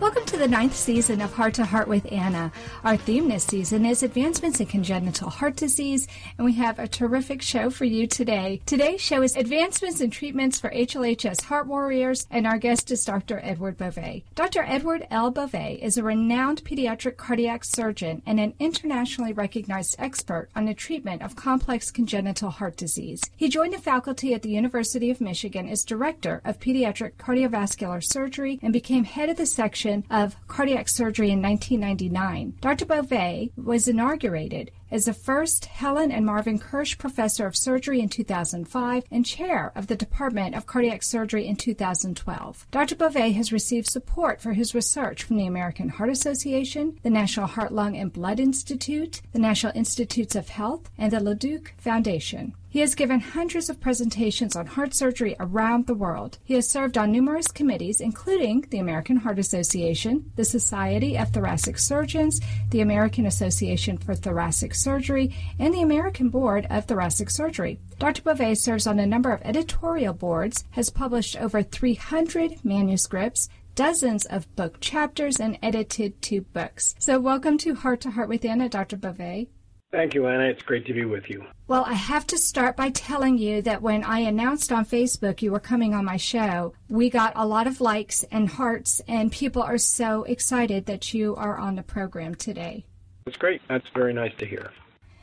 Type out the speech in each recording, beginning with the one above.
Welcome to the ninth season of Heart to Heart with Anna. Our theme this season is Advancements in Congenital Heart Disease, and we have a terrific show for you today. Today's show is Advancements in Treatments for HLHS Heart Warriors, and our guest is Dr. Edward Bove. Dr. Edward L. Bove is a renowned pediatric cardiac surgeon and an internationally recognized expert on the treatment of complex congenital heart disease. He joined the faculty at the University of Michigan as Director of Pediatric Cardiovascular Surgery and became head of the section of cardiac surgery in 1999. Dr. Bove was inaugurated as the first Helen and Marvin Kirsch Professor of Surgery in 2005 and Chair of the Department of Cardiac Surgery in 2012. Dr. Bove has received support for his research from the American Heart Association, the National Heart, Lung, and Blood Institute, the National Institutes of Health, and the Leducq Foundation. He has given hundreds of presentations on heart surgery around the world. He has served on numerous committees, including the American Heart Association, the Society of Thoracic Surgeons, the American Association for Thoracic Surgery, and the American Board of Thoracic Surgery. Dr. Bove serves on a number of editorial boards, has published over 300 manuscripts, dozens of book chapters, and edited two books. So, welcome to Heart to Heart with Anna, Dr. Bove. Thank you, Anna. It's great to be with you. Well, I have to start by telling you that when I announced on Facebook you were coming on my show, we got a lot of likes and hearts, and people are so excited that you are on the program today. That's great. That's very nice to hear.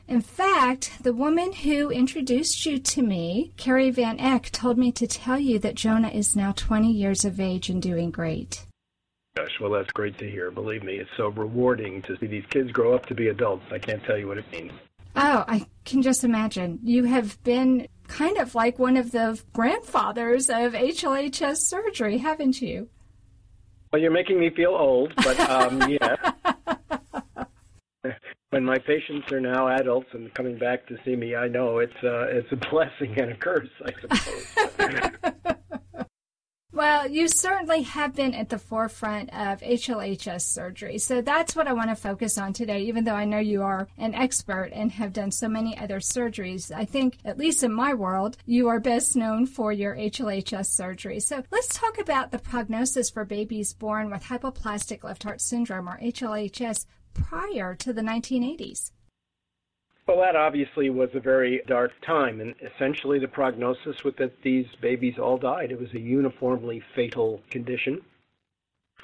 In fact, the woman who introduced you to me, Carrie Van Eck, told me to tell you that Jonah is now 20 years of age and doing great. Gosh, well, that's great to hear. Believe me, it's so rewarding to see these kids grow up to be adults. I can't tell you what it means. Oh, I can just imagine. You have been kind of like one of the grandfathers of HLHS surgery, haven't you? Well, you're making me feel old, but um, yeah. When my patients are now adults and coming back to see me, I know it's uh, it's a blessing and a curse, I suppose. Well, you certainly have been at the forefront of HLHS surgery. So that's what I want to focus on today, even though I know you are an expert and have done so many other surgeries. I think, at least in my world, you are best known for your HLHS surgery. So let's talk about the prognosis for babies born with hypoplastic left heart syndrome or HLHS prior to the 1980s. Well, that obviously was a very dark time, and essentially the prognosis was that these babies all died. It was a uniformly fatal condition.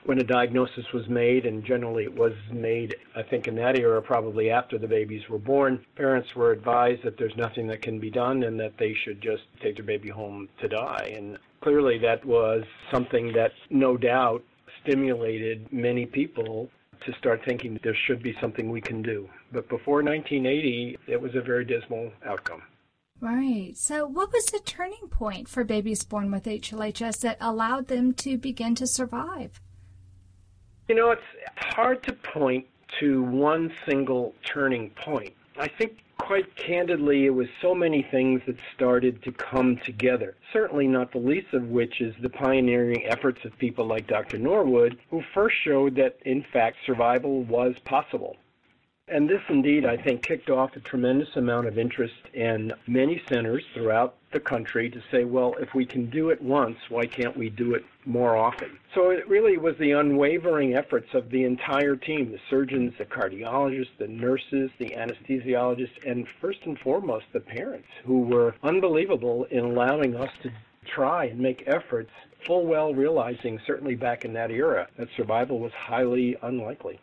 When a diagnosis was made, and generally it was made, I think in that era, probably after the babies were born, parents were advised that there's nothing that can be done and that they should just take their baby home to die. And clearly that was something that no doubt stimulated many people to start thinking there should be something we can do. But before 1980, it was a very dismal outcome. Right. So, what was the turning point for babies born with HLHS that allowed them to begin to survive? You know, it's hard to point to one single turning point. I think quite candidly, it was so many things that started to come together. Certainly not the least of which is the pioneering efforts of people like Dr. Norwood, who first showed that, in fact, survival was possible. And this indeed, I think, kicked off a tremendous amount of interest in many centers throughout the country to say, well, if we can do it once, why can't we do it more often? So it really was the unwavering efforts of the entire team the surgeons, the cardiologists, the nurses, the anesthesiologists, and first and foremost, the parents who were unbelievable in allowing us to try and make efforts, full well realizing, certainly back in that era, that survival was highly unlikely.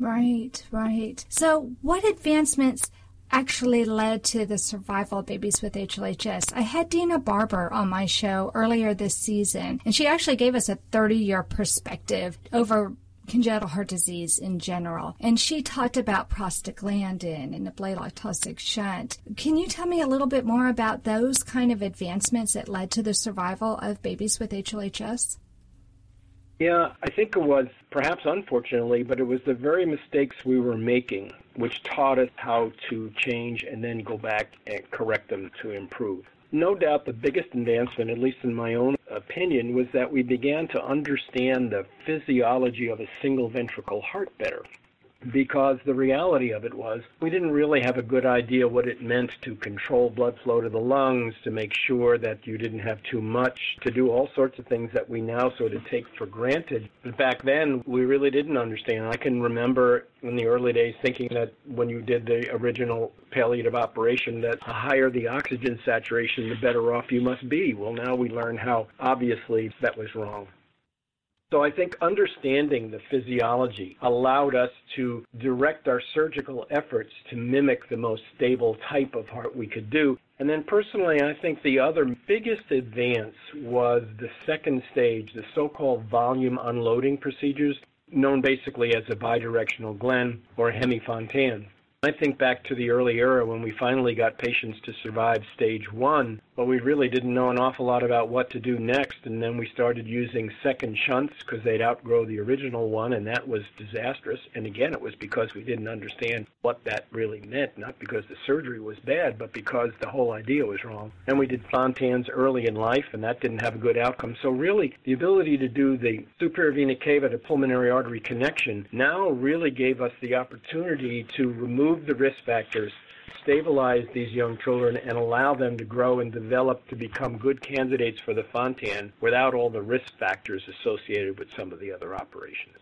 Right, right. So, what advancements actually led to the survival of babies with HLHS? I had Dina Barber on my show earlier this season, and she actually gave us a 30 year perspective over congenital heart disease in general. And she talked about prostaglandin and the Blalock Taussig shunt. Can you tell me a little bit more about those kind of advancements that led to the survival of babies with HLHS? Yeah, I think it was perhaps unfortunately, but it was the very mistakes we were making which taught us how to change and then go back and correct them to improve. No doubt the biggest advancement, at least in my own opinion, was that we began to understand the physiology of a single ventricle heart better because the reality of it was we didn't really have a good idea what it meant to control blood flow to the lungs, to make sure that you didn't have too much, to do all sorts of things that we now sort of take for granted. But back then, we really didn't understand. I can remember in the early days thinking that when you did the original palliative operation, that the higher the oxygen saturation, the better off you must be. Well, now we learn how obviously that was wrong. So I think understanding the physiology allowed us to direct our surgical efforts to mimic the most stable type of heart we could do. And then personally, I think the other biggest advance was the second stage, the so-called volume unloading procedures, known basically as a bidirectional Glenn or Hemi Fontan. I think back to the early era when we finally got patients to survive stage one, but we really didn't know an awful lot about what to do next, and then we started using second shunts because they'd outgrow the original one, and that was disastrous. And again, it was because we didn't understand what that really meant, not because the surgery was bad, but because the whole idea was wrong. And we did Fontans early in life, and that didn't have a good outcome. So really, the ability to do the superior vena cava to pulmonary artery connection now really gave us the opportunity to remove remove the risk factors, stabilize these young children, and allow them to grow and develop to become good candidates for the Fontan without all the risk factors associated with some of the other operations.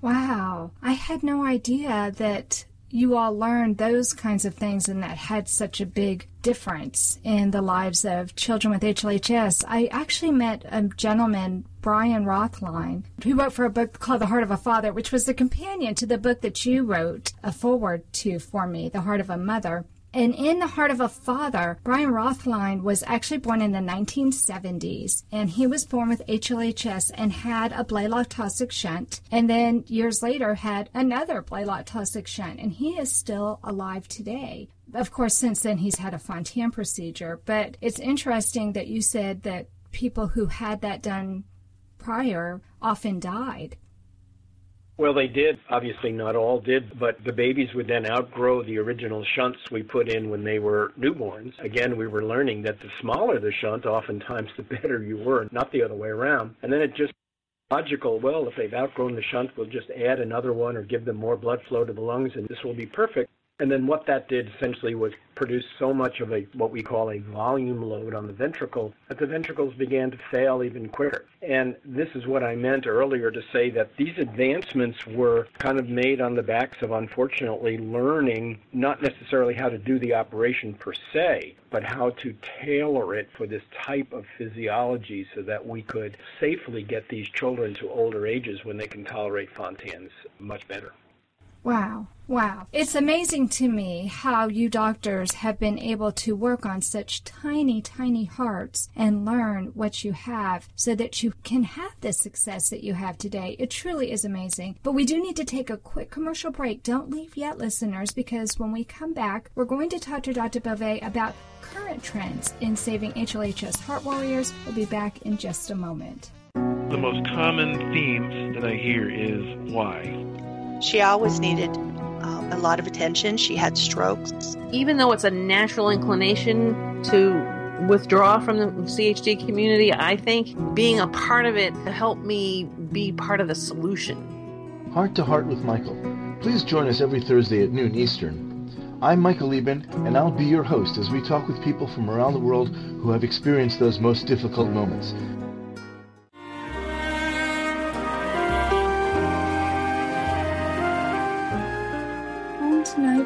Wow. I had no idea that you all learned those kinds of things and that had such a big difference in the lives of children with HLHS. I actually met a gentleman, Brian Rothline, who wrote for a book called The Heart of a Father, which was the companion to the book that you wrote a foreword to for me, The Heart of a Mother. And in the heart of a father, Brian Rothline was actually born in the 1970s, and he was born with HLHS and had a Blalock Taussig shunt, and then years later had another Blalock Taussig shunt, and he is still alive today. Of course, since then he's had a Fontan procedure, but it's interesting that you said that people who had that done prior often died. Well, they did. Obviously, not all did, but the babies would then outgrow the original shunts we put in when they were newborns. Again, we were learning that the smaller the shunt, oftentimes the better you were, not the other way around. And then it just logical, well, if they've outgrown the shunt, we'll just add another one or give them more blood flow to the lungs and this will be perfect. And then what that did essentially was produce so much of a what we call a volume load on the ventricle that the ventricles began to fail even quicker. And this is what I meant earlier to say that these advancements were kind of made on the backs of unfortunately learning not necessarily how to do the operation per se, but how to tailor it for this type of physiology so that we could safely get these children to older ages when they can tolerate Fontans much better. Wow. Wow. It's amazing to me how you doctors have been able to work on such tiny, tiny hearts and learn what you have so that you can have the success that you have today. It truly is amazing. But we do need to take a quick commercial break. Don't leave yet, listeners, because when we come back, we're going to talk to Dr. Bove about current trends in saving HLHS heart warriors. We'll be back in just a moment. The most common themes that I hear is why she always needed um, a lot of attention. She had strokes. Even though it's a natural inclination to withdraw from the CHD community, I think being a part of it helped me be part of the solution. Heart to Heart with Michael. Please join us every Thursday at noon Eastern. I'm Michael Lieben, and I'll be your host as we talk with people from around the world who have experienced those most difficult moments.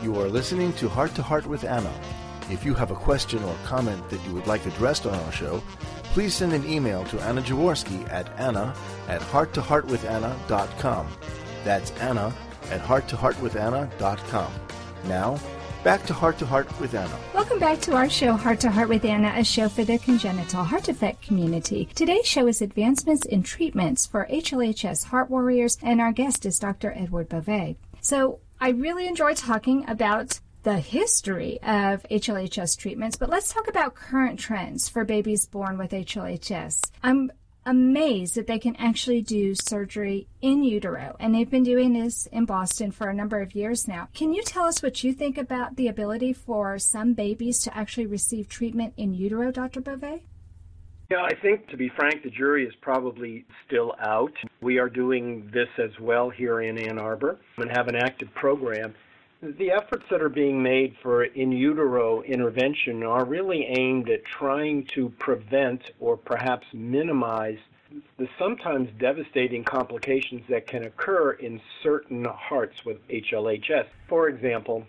You are listening to Heart to Heart with Anna. If you have a question or comment that you would like addressed on our show, please send an email to Anna Jaworski at anna at hearttoheartwithanna.com. That's Anna at hearttoheartwithanna.com. Now, back to Heart to Heart with Anna. Welcome back to our show, Heart to Heart with Anna, a show for the congenital heart defect community. Today's show is Advancements in Treatments for HLHS Heart Warriors, and our guest is Dr. Edward Bove. So, I really enjoy talking about the history of HLHS treatments, but let's talk about current trends for babies born with HLHS. I'm amazed that they can actually do surgery in utero, and they've been doing this in Boston for a number of years now. Can you tell us what you think about the ability for some babies to actually receive treatment in utero, Dr. Bove? Yeah, I think, to be frank, the jury is probably still out. We are doing this as well here in Ann Arbor and have an active program. The efforts that are being made for in utero intervention are really aimed at trying to prevent or perhaps minimize the sometimes devastating complications that can occur in certain hearts with HLHS. For example,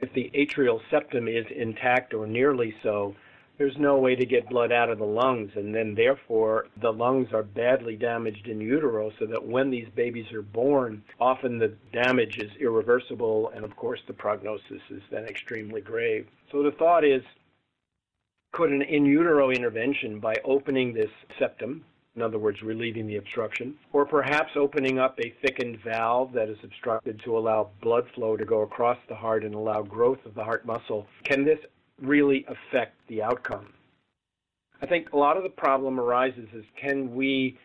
if the atrial septum is intact or nearly so, there's no way to get blood out of the lungs, and then therefore the lungs are badly damaged in utero, so that when these babies are born, often the damage is irreversible, and of course the prognosis is then extremely grave. So the thought is could an in utero intervention by opening this septum, in other words, relieving the obstruction, or perhaps opening up a thickened valve that is obstructed to allow blood flow to go across the heart and allow growth of the heart muscle, can this really affect the outcome. I think a lot of the problem arises is can we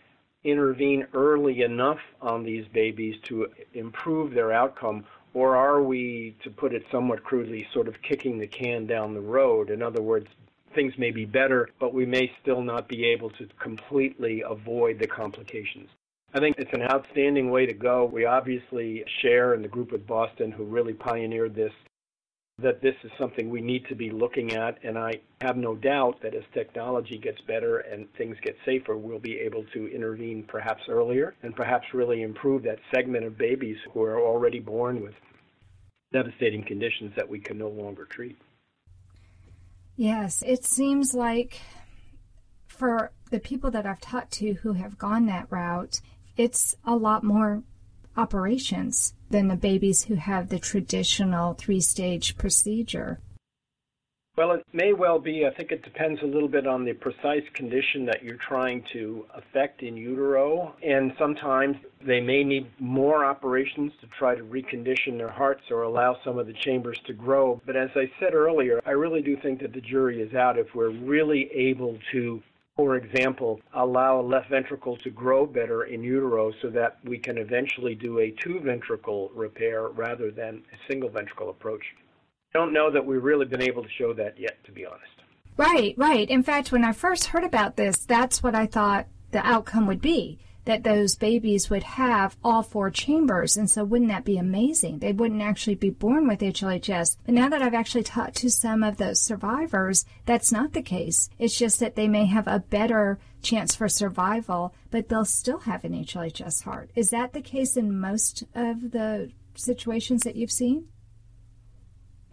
intervene early enough on these babies to improve their outcome, or are we, to put it somewhat crudely, sort of kicking the can down the road? In other words, things may be better, but we may still not be able to completely avoid the complications. I think it's an outstanding way to go. We obviously share in the group at Boston who really pioneered this that this is something we need to be looking at, and I have no doubt that as technology gets better and things get safer, we'll be able to intervene perhaps earlier and perhaps really improve that segment of babies who are already born with devastating conditions that we can no longer treat. Yes, it seems like for the people that I've talked to who have gone that route, it's a lot more operations than the babies who have the traditional three stage procedure? Well, it may well be. I think it depends a little bit on the precise condition that you're trying to affect in utero. And sometimes they may need more operations to try to recondition their hearts or allow some of the chambers to grow. But as I said earlier, I really do think that the jury is out if we're really able to for example, allow a left ventricle to grow better in utero so that we can eventually do a two ventricle repair rather than a single ventricle approach. Don't know that we've really been able to show that yet, to be honest. Right, right. In fact, when I first heard about this, that's what I thought the outcome would be that those babies would have all four chambers. And so wouldn't that be amazing? They wouldn't actually be born with HLHS. But now that I've actually talked to some of the survivors, that's not the case. It's just that they may have a better chance for survival, but they'll still have an HLHS heart. Is that the case in most of the situations that you've seen?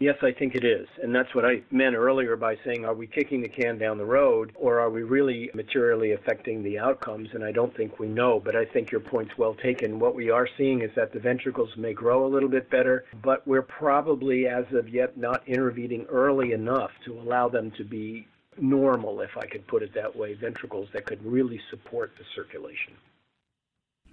Yes, I think it is. And that's what I meant earlier by saying, are we kicking the can down the road or are we really materially affecting the outcomes? And I don't think we know, but I think your point's well taken. What we are seeing is that the ventricles may grow a little bit better, but we're probably, as of yet, not intervening early enough to allow them to be normal, if I could put it that way, ventricles that could really support the circulation.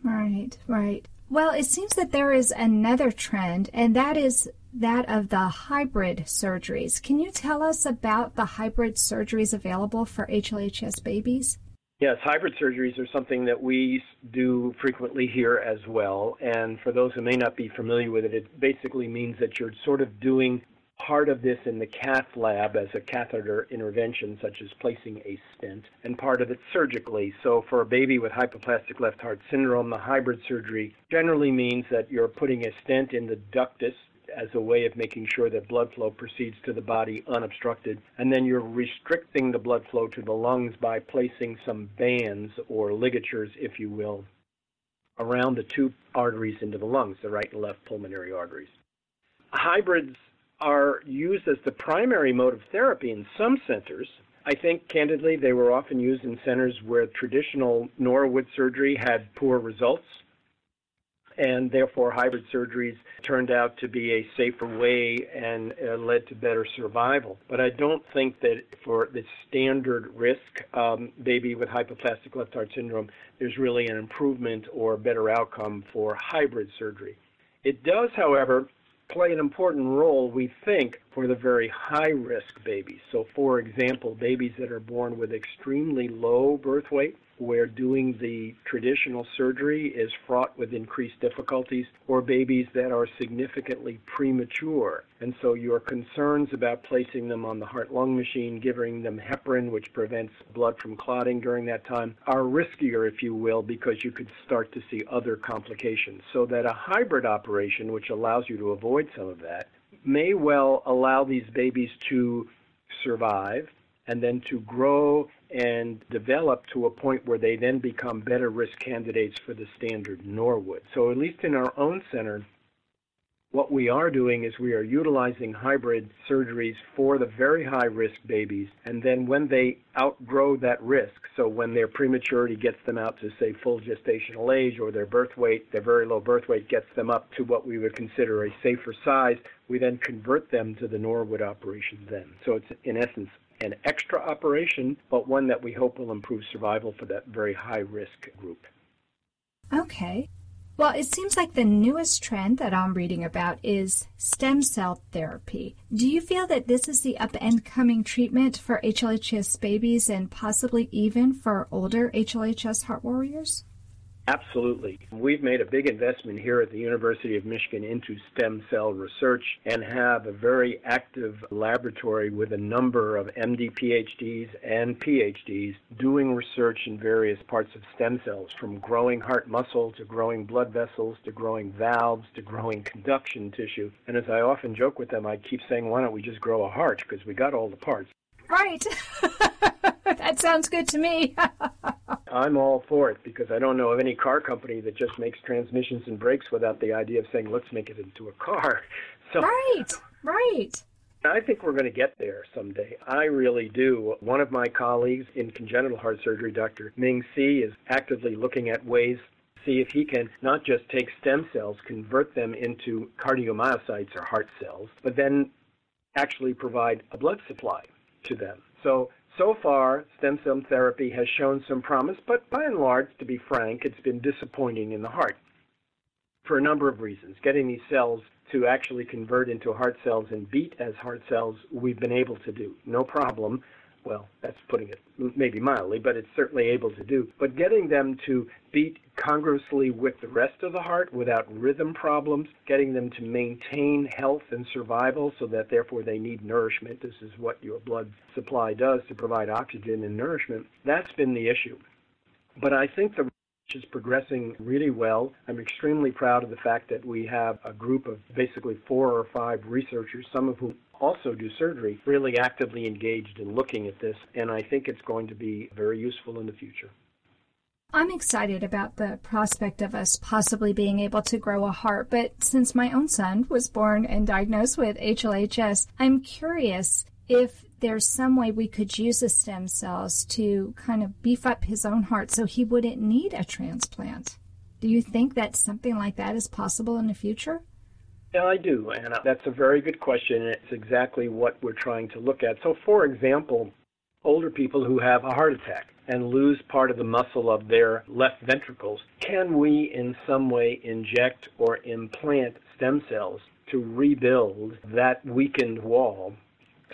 Right, right. Well, it seems that there is another trend, and that is that of the hybrid surgeries. Can you tell us about the hybrid surgeries available for HLHS babies? Yes, hybrid surgeries are something that we do frequently here as well. And for those who may not be familiar with it, it basically means that you're sort of doing part of this in the cath lab as a catheter intervention, such as placing a stent, and part of it surgically. So for a baby with hypoplastic left heart syndrome, the hybrid surgery generally means that you're putting a stent in the ductus, as a way of making sure that blood flow proceeds to the body unobstructed. And then you're restricting the blood flow to the lungs by placing some bands or ligatures, if you will, around the two arteries into the lungs, the right and left pulmonary arteries. Hybrids are used as the primary mode of therapy in some centers, I think, candidly, they were often used in centers where traditional Norwood surgery had poor results, and therefore hybrid surgeries turned out to be a safer way and uh, led to better survival. But I don't think that for the standard risk um, baby with hypoplastic left heart syndrome, there's really an improvement or better outcome for hybrid surgery. It does, however, play an important role, we think, for the very high risk babies. So, for example, babies that are born with extremely low birth weight, where doing the traditional surgery is fraught with increased difficulties, or babies that are significantly premature. And so your concerns about placing them on the heart lung machine, giving them heparin, which prevents blood from clotting during that time, are riskier, if you will, because you could start to see other complications. So that a hybrid operation, which allows you to avoid some of that, may well allow these babies to survive and then to grow and develop to a point where they then become better risk candidates for the standard Norwood. So, at least in our own center, what we are doing is we are utilizing hybrid surgeries for the very high risk babies, and then when they outgrow that risk, so when their prematurity gets them out to, say, full gestational age, or their birth weight, their very low birth weight gets them up to what we would consider a safer size, we then convert them to the Norwood operation then. So it's, in essence, an extra operation, but one that we hope will improve survival for that very high risk group. Okay. Well, it seems like the newest trend that I'm reading about is stem cell therapy. Do you feel that this is the up and coming treatment for HLHS babies and possibly even for older HLHS heart warriors? Absolutely. We've made a big investment here at the University of Michigan into stem cell research and have a very active laboratory with a number of MD PhDs and PhDs doing research in various parts of stem cells, from growing heart muscle to growing blood vessels to growing valves to growing conduction tissue. And as I often joke with them, I keep saying, why don't we just grow a heart? Because we got all the parts. Right. that sounds good to me. I'm all for it because I don't know of any car company that just makes transmissions and brakes without the idea of saying, let's make it into a car. So, right, right. I think we're going to get there someday. I really do. One of my colleagues in congenital heart surgery, Dr. Ming Si, is actively looking at ways see if he can not just take stem cells, convert them into cardiomyocytes or heart cells, but then actually provide a blood supply to them. So so far, stem cell therapy has shown some promise, but by and large, to be frank, it's been disappointing in the heart for a number of reasons. Getting these cells to actually convert into heart cells and beat as heart cells, we've been able to do. No problem well, that's putting it maybe mildly, but it's certainly able to do. But getting them to beat congruously with the rest of the heart without rhythm problems, getting them to maintain health and survival so that therefore they need nourishment. This is what your blood supply does to provide oxygen and nourishment. That's been the issue. But I think the is progressing really well. I'm extremely proud of the fact that we have a group of basically four or five researchers, some of whom also do surgery, really actively engaged in looking at this, and I think it's going to be very useful in the future. I'm excited about the prospect of us possibly being able to grow a heart, but since my own son was born and diagnosed with HLHS, I'm curious if there's some way we could use the stem cells to kind of beef up his own heart so he wouldn't need a transplant. Do you think that something like that is possible in the future? Yeah, I do, and that's a very good question. It's exactly what we're trying to look at. So, for example, older people who have a heart attack and lose part of the muscle of their left ventricles, can we in some way inject or implant stem cells to rebuild that weakened wall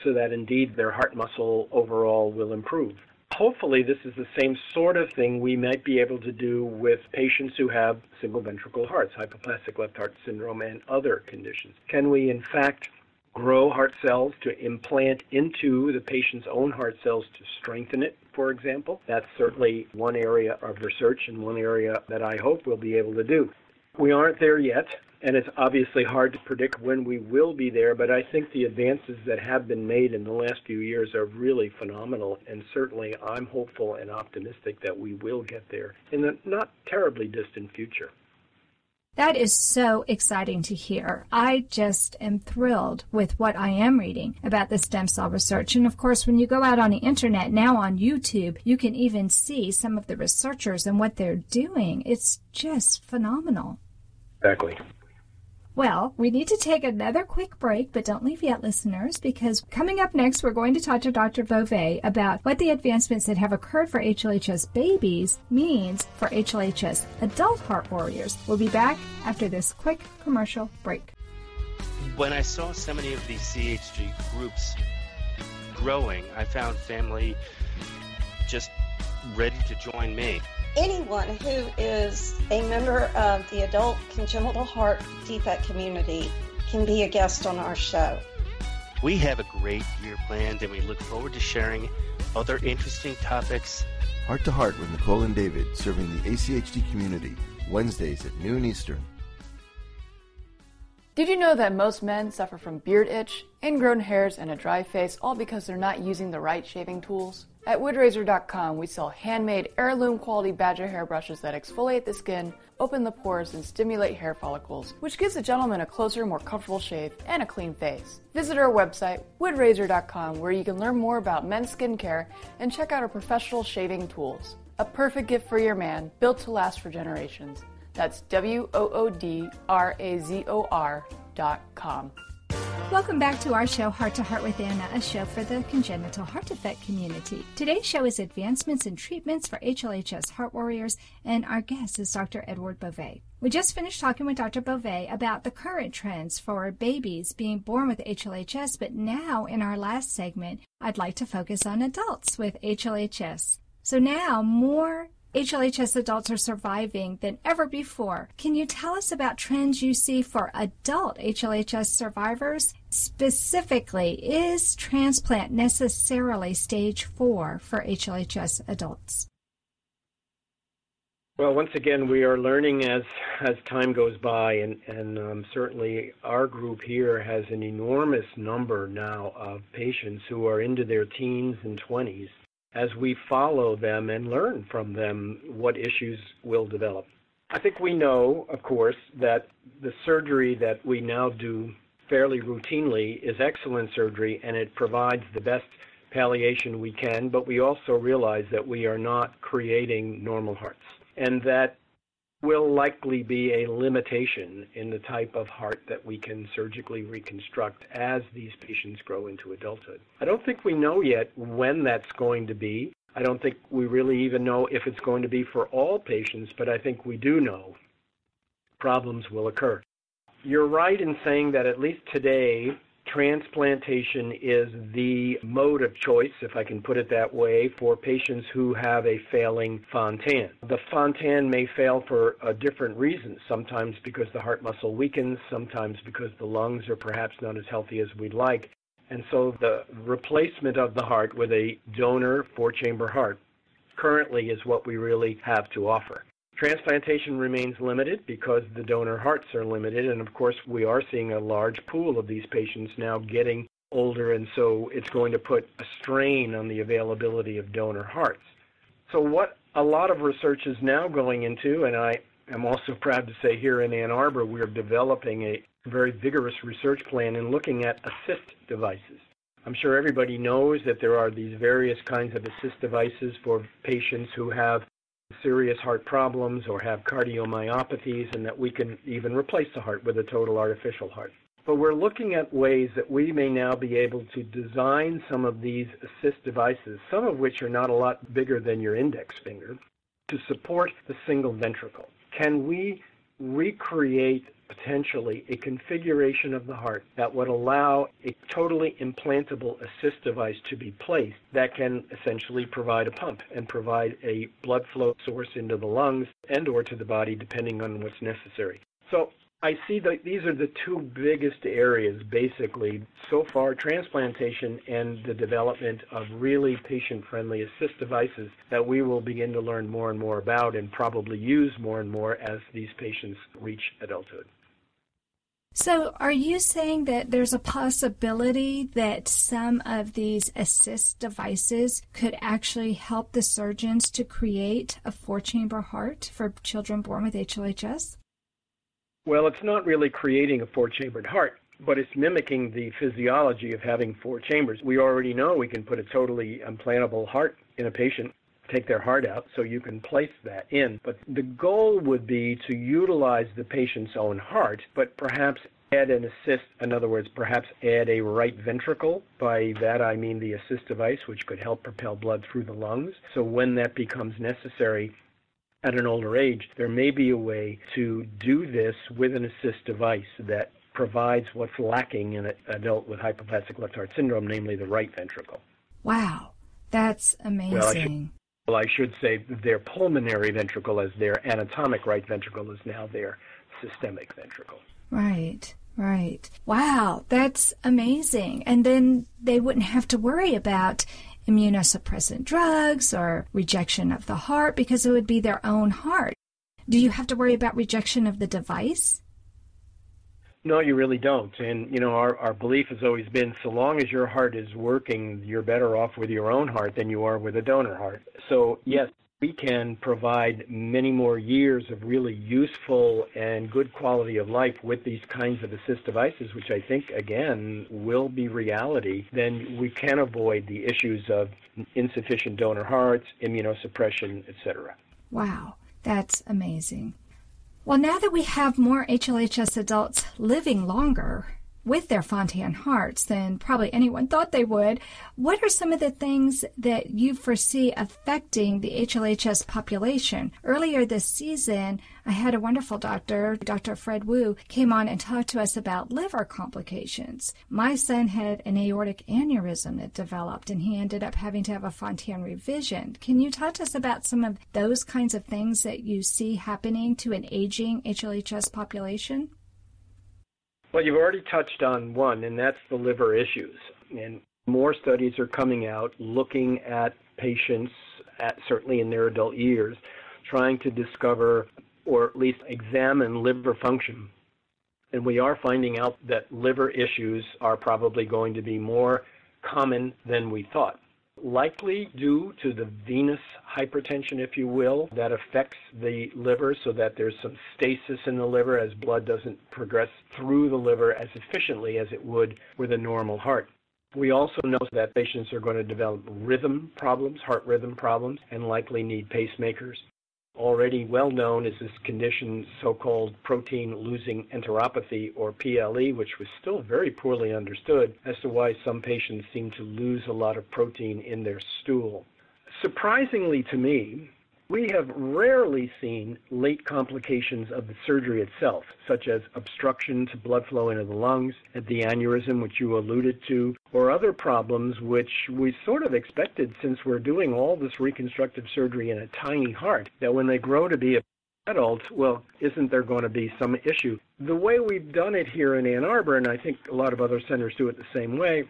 so that indeed their heart muscle overall will improve? Hopefully, this is the same sort of thing we might be able to do with patients who have single ventricle hearts, hypoplastic left heart syndrome, and other conditions. Can we, in fact, grow heart cells to implant into the patient's own heart cells to strengthen it, for example? That's certainly one area of research and one area that I hope we'll be able to do. We aren't there yet and it's obviously hard to predict when we will be there, but I think the advances that have been made in the last few years are really phenomenal, and certainly I'm hopeful and optimistic that we will get there in the not terribly distant future. That is so exciting to hear. I just am thrilled with what I am reading about the stem cell research. And of course, when you go out on the internet now on YouTube, you can even see some of the researchers and what they're doing. It's just phenomenal. Exactly. Well, we need to take another quick break, but don't leave yet, listeners, because coming up next, we're going to talk to Dr. Bove about what the advancements that have occurred for HLHS babies means for HLHS adult heart warriors. We'll be back after this quick commercial break. When I saw so many of these CHD groups growing, I found family just ready to join me anyone who is a member of the adult congenital heart defect community can be a guest on our show. We have a great year planned and we look forward to sharing other interesting topics. Heart to Heart with Nicole and David, serving the ACHD community, Wednesdays at noon Eastern. Did you know that most men suffer from beard itch, ingrown hairs, and a dry face all because they're not using the right shaving tools? At woodrazor.com, we sell handmade heirloom quality badger hairbrushes that exfoliate the skin, open the pores, and stimulate hair follicles, which gives a gentleman a closer, more comfortable shave and a clean face. Visit our website, woodrazor.com, where you can learn more about men's skincare and check out our professional shaving tools. A perfect gift for your man, built to last for generations. That's W O O D R A Z O R dot com. Welcome back to our show, Heart to Heart with Anna, a show for the congenital heart defect community. Today's show is Advancements in Treatments for HLHS Heart Warriors, and our guest is Dr. Edward Bove. We just finished talking with Dr. Bove about the current trends for babies being born with HLHS, but now in our last segment, I'd like to focus on adults with HLHS. So now more HLHS adults are surviving than ever before. Can you tell us about trends you see for adult HLHS survivors? Specifically, is transplant necessarily stage four for HLHS adults? Well, once again, we are learning as as time goes by, and and um, certainly our group here has an enormous number now of patients who are into their teens and twenties as we follow them and learn from them what issues will develop. I think we know, of course, that the surgery that we now do fairly routinely is excellent surgery and it provides the best palliation we can, but we also realize that we are not creating normal hearts and that will likely be a limitation in the type of heart that we can surgically reconstruct as these patients grow into adulthood. I don't think we know yet when that's going to be. I don't think we really even know if it's going to be for all patients, but I think we do know problems will occur. You're right in saying that at least today, transplantation is the mode of choice, if I can put it that way, for patients who have a failing Fontan. The Fontan may fail for a different reason, sometimes because the heart muscle weakens, sometimes because the lungs are perhaps not as healthy as we'd like. And so the replacement of the heart with a donor four chamber heart currently is what we really have to offer. Transplantation remains limited because the donor hearts are limited, and of course, we are seeing a large pool of these patients now getting older, and so it's going to put a strain on the availability of donor hearts. So, what a lot of research is now going into, and I am also proud to say here in Ann Arbor, we're developing a very vigorous research plan in looking at assist devices. I'm sure everybody knows that there are these various kinds of assist devices for patients who have serious heart problems or have cardiomyopathies, and that we can even replace the heart with a total artificial heart. But we're looking at ways that we may now be able to design some of these assist devices, some of which are not a lot bigger than your index finger, to support the single ventricle. Can we recreate potentially a configuration of the heart that would allow a totally implantable assist device to be placed that can essentially provide a pump and provide a blood flow source into the lungs and or to the body depending on what's necessary. So I see that these are the two biggest areas, basically, so far transplantation and the development of really patient friendly assist devices that we will begin to learn more and more about and probably use more and more as these patients reach adulthood. So, are you saying that there's a possibility that some of these assist devices could actually help the surgeons to create a four chamber heart for children born with HLHS? Well, it's not really creating a four chambered heart, but it's mimicking the physiology of having four chambers. We already know we can put a totally implantable heart in a patient, take their heart out, so you can place that in. But the goal would be to utilize the patient's own heart, but perhaps add an assist, in other words, perhaps add a right ventricle. By that I mean the assist device, which could help propel blood through the lungs. So when that becomes necessary, at an older age, there may be a way to do this with an assist device that provides what's lacking in an adult with hypoplastic left heart syndrome, namely the right ventricle. Wow, that's amazing. Well, I should, well, I should say their pulmonary ventricle as their anatomic right ventricle is now their systemic ventricle. Right. Right. Wow, that's amazing. And then they wouldn't have to worry about immunosuppressant drugs or rejection of the heart because it would be their own heart. Do you have to worry about rejection of the device? No, you really don't. And, you know, our, our belief has always been so long as your heart is working, you're better off with your own heart than you are with a donor heart. So, yes, we can provide many more years of really useful and good quality of life with these kinds of assist devices, which I think, again, will be reality, then we can avoid the issues of insufficient donor hearts, immunosuppression, etc. Wow, that's amazing. Well, now that we have more HLHS adults living longer, with their Fontan hearts than probably anyone thought they would. What are some of the things that you foresee affecting the HLHS population? Earlier this season, I had a wonderful doctor, Dr. Fred Wu, came on and talked to us about liver complications. My son had an aortic aneurysm that developed and he ended up having to have a Fontan revision. Can you talk to us about some of those kinds of things that you see happening to an aging HLHS population? Well, you've already touched on one, and that's the liver issues. And more studies are coming out looking at patients, at, certainly in their adult years, trying to discover or at least examine liver function. And we are finding out that liver issues are probably going to be more common than we thought likely due to the venous hypertension, if you will, that affects the liver so that there's some stasis in the liver as blood doesn't progress through the liver as efficiently as it would with a normal heart. We also know that patients are going to develop rhythm problems, heart rhythm problems, and likely need pacemakers already well known is this condition, so-called protein losing enteropathy or PLE, which was still very poorly understood as to why some patients seem to lose a lot of protein in their stool. Surprisingly to me, we have rarely seen late complications of the surgery itself, such as obstruction to blood flow into the lungs, the aneurysm, which you alluded to, or other problems which we sort of expected since we're doing all this reconstructive surgery in a tiny heart, that when they grow to be a adult, well, isn't there going to be some issue? The way we've done it here in Ann Arbor, and I think a lot of other centers do it the same way,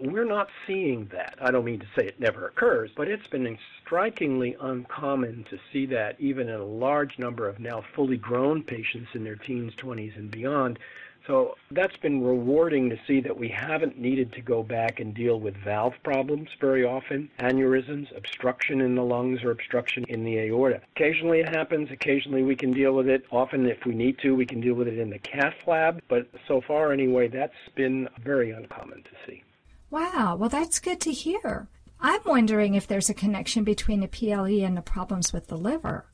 we're not seeing that. I don't mean to say it never occurs, but it's been strikingly uncommon to see that even in a large number of now fully grown patients in their teens, 20s, and beyond. So that's been rewarding to see that we haven't needed to go back and deal with valve problems very often, aneurysms, obstruction in the lungs, or obstruction in the aorta. Occasionally it happens, occasionally we can deal with it. Often, if we need to, we can deal with it in the cath lab, but so far anyway, that's been very uncommon to see. Wow, well, that's good to hear. I'm wondering if there's a connection between the PLE and the problems with the liver.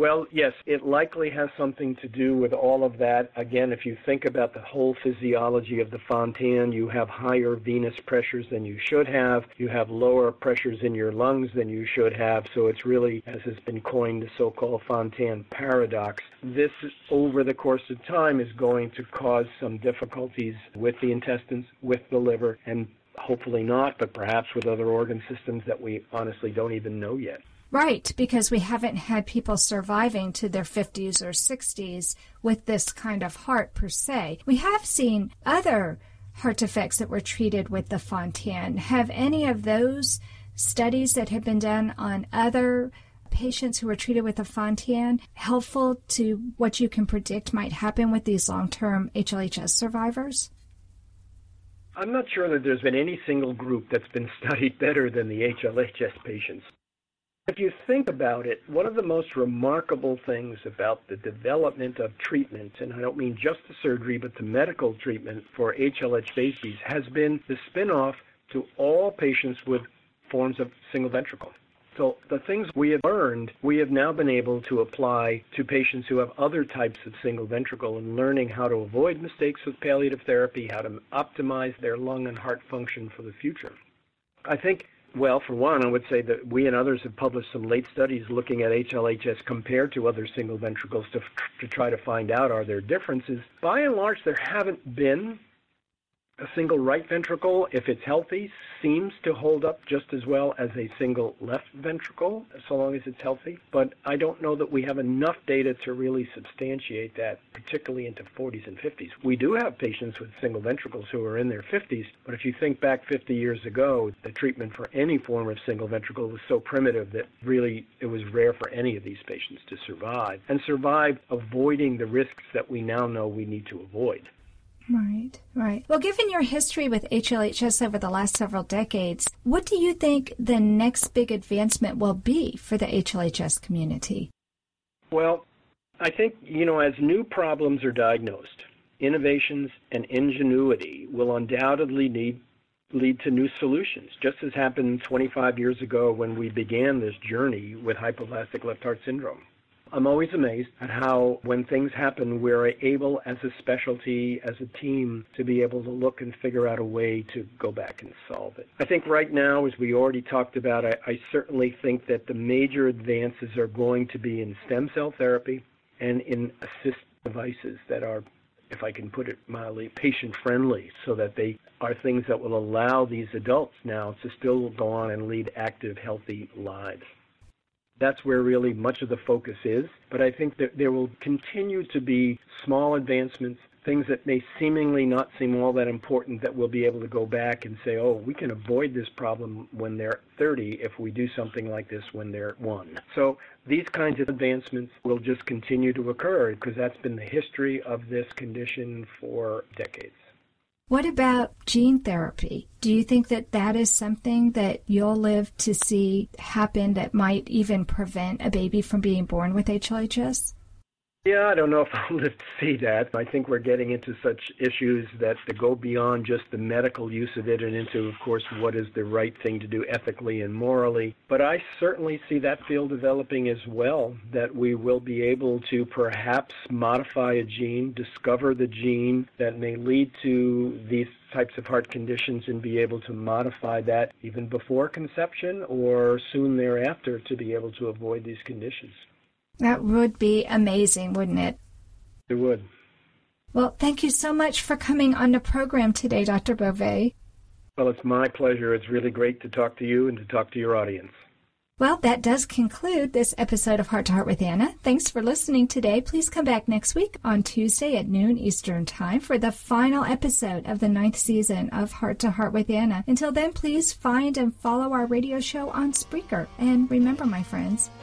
Well, yes, it likely has something to do with all of that. Again, if you think about the whole physiology of the Fontan, you have higher venous pressures than you should have. You have lower pressures in your lungs than you should have. So it's really, as has been coined, the so called Fontan paradox. This, over the course of time, is going to cause some difficulties with the intestines, with the liver, and hopefully not, but perhaps with other organ systems that we honestly don't even know yet. Right, because we haven't had people surviving to their 50s or 60s with this kind of heart per se. We have seen other heart defects that were treated with the Fontan. Have any of those studies that have been done on other patients who were treated with the Fontan helpful to what you can predict might happen with these long term HLHS survivors? I'm not sure that there's been any single group that's been studied better than the HLHS patients If you think about it, one of the most remarkable things about the development of treatment, and I don't mean just the surgery, but the medical treatment for HLH babies, has been the spin-off to all patients with forms of single ventricle. So the things we have learned, we have now been able to apply to patients who have other types of single ventricle and learning how to avoid mistakes with palliative therapy, how to optimize their lung and heart function for the future. I think well, for one, I would say that we and others have published some late studies looking at HLHS compared to other single ventricles to, to try to find out are there differences. By and large, there haven't been a single right ventricle, if it's healthy, seems to hold up just as well as a single left ventricle, so long as it's healthy. But I don't know that we have enough data to really substantiate that, particularly into 40s and 50s. We do have patients with single ventricles who are in their 50s, but if you think back 50 years ago, the treatment for any form of single ventricle was so primitive that really it was rare for any of these patients to survive, and survive avoiding the risks that we now know we need to avoid. Right, right. Well, given your history with HLHS over the last several decades, what do you think the next big advancement will be for the HLHS community? Well, I think, you know, as new problems are diagnosed, innovations and ingenuity will undoubtedly need lead to new solutions, just as happened 25 years ago when we began this journey with hypoplastic left heart syndrome. I'm always amazed at how, when things happen, we're able as a specialty, as a team, to be able to look and figure out a way to go back and solve it. I think right now, as we already talked about, I, I certainly think that the major advances are going to be in stem cell therapy and in assist devices that are if I can put it mildly, patient friendly so that they are things that will allow these adults now to still go on and lead active, healthy lives. That's where really much of the focus is. But I think that there will continue to be small advancements, things that may seemingly not seem all that important that we'll be able to go back and say, oh, we can avoid this problem when they're 30 if we do something like this when they're one. So these kinds of advancements will just continue to occur because that's been the history of this condition for decades. What about gene therapy? Do you think that that is something that you'll live to see happen that might even prevent a baby from being born with HLHS? Yeah, I don't know if I'll live to see that. I think we're getting into such issues that go beyond just the medical use of it and into, of course, what is the right thing to do ethically and morally. But I certainly see that field developing as well, that we will be able to perhaps modify a gene, discover the gene that may lead to these types of heart conditions and be able to modify that even before conception or soon thereafter to be able to avoid these conditions. That would be amazing, wouldn't it? It would. Well, thank you so much for coming on the program today, Dr. Bove. Well, it's my pleasure. It's really great to talk to you and to talk to your audience. Well, that does conclude this episode of Heart to Heart with Anna. Thanks for listening today. Please come back next week on Tuesday at noon Eastern Time for the final episode of the ninth season of Heart to Heart with Anna. Until then, please find and follow our radio show on Spreaker. And remember, my friends,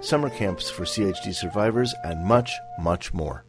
summer camps for CHD survivors, and much, much more.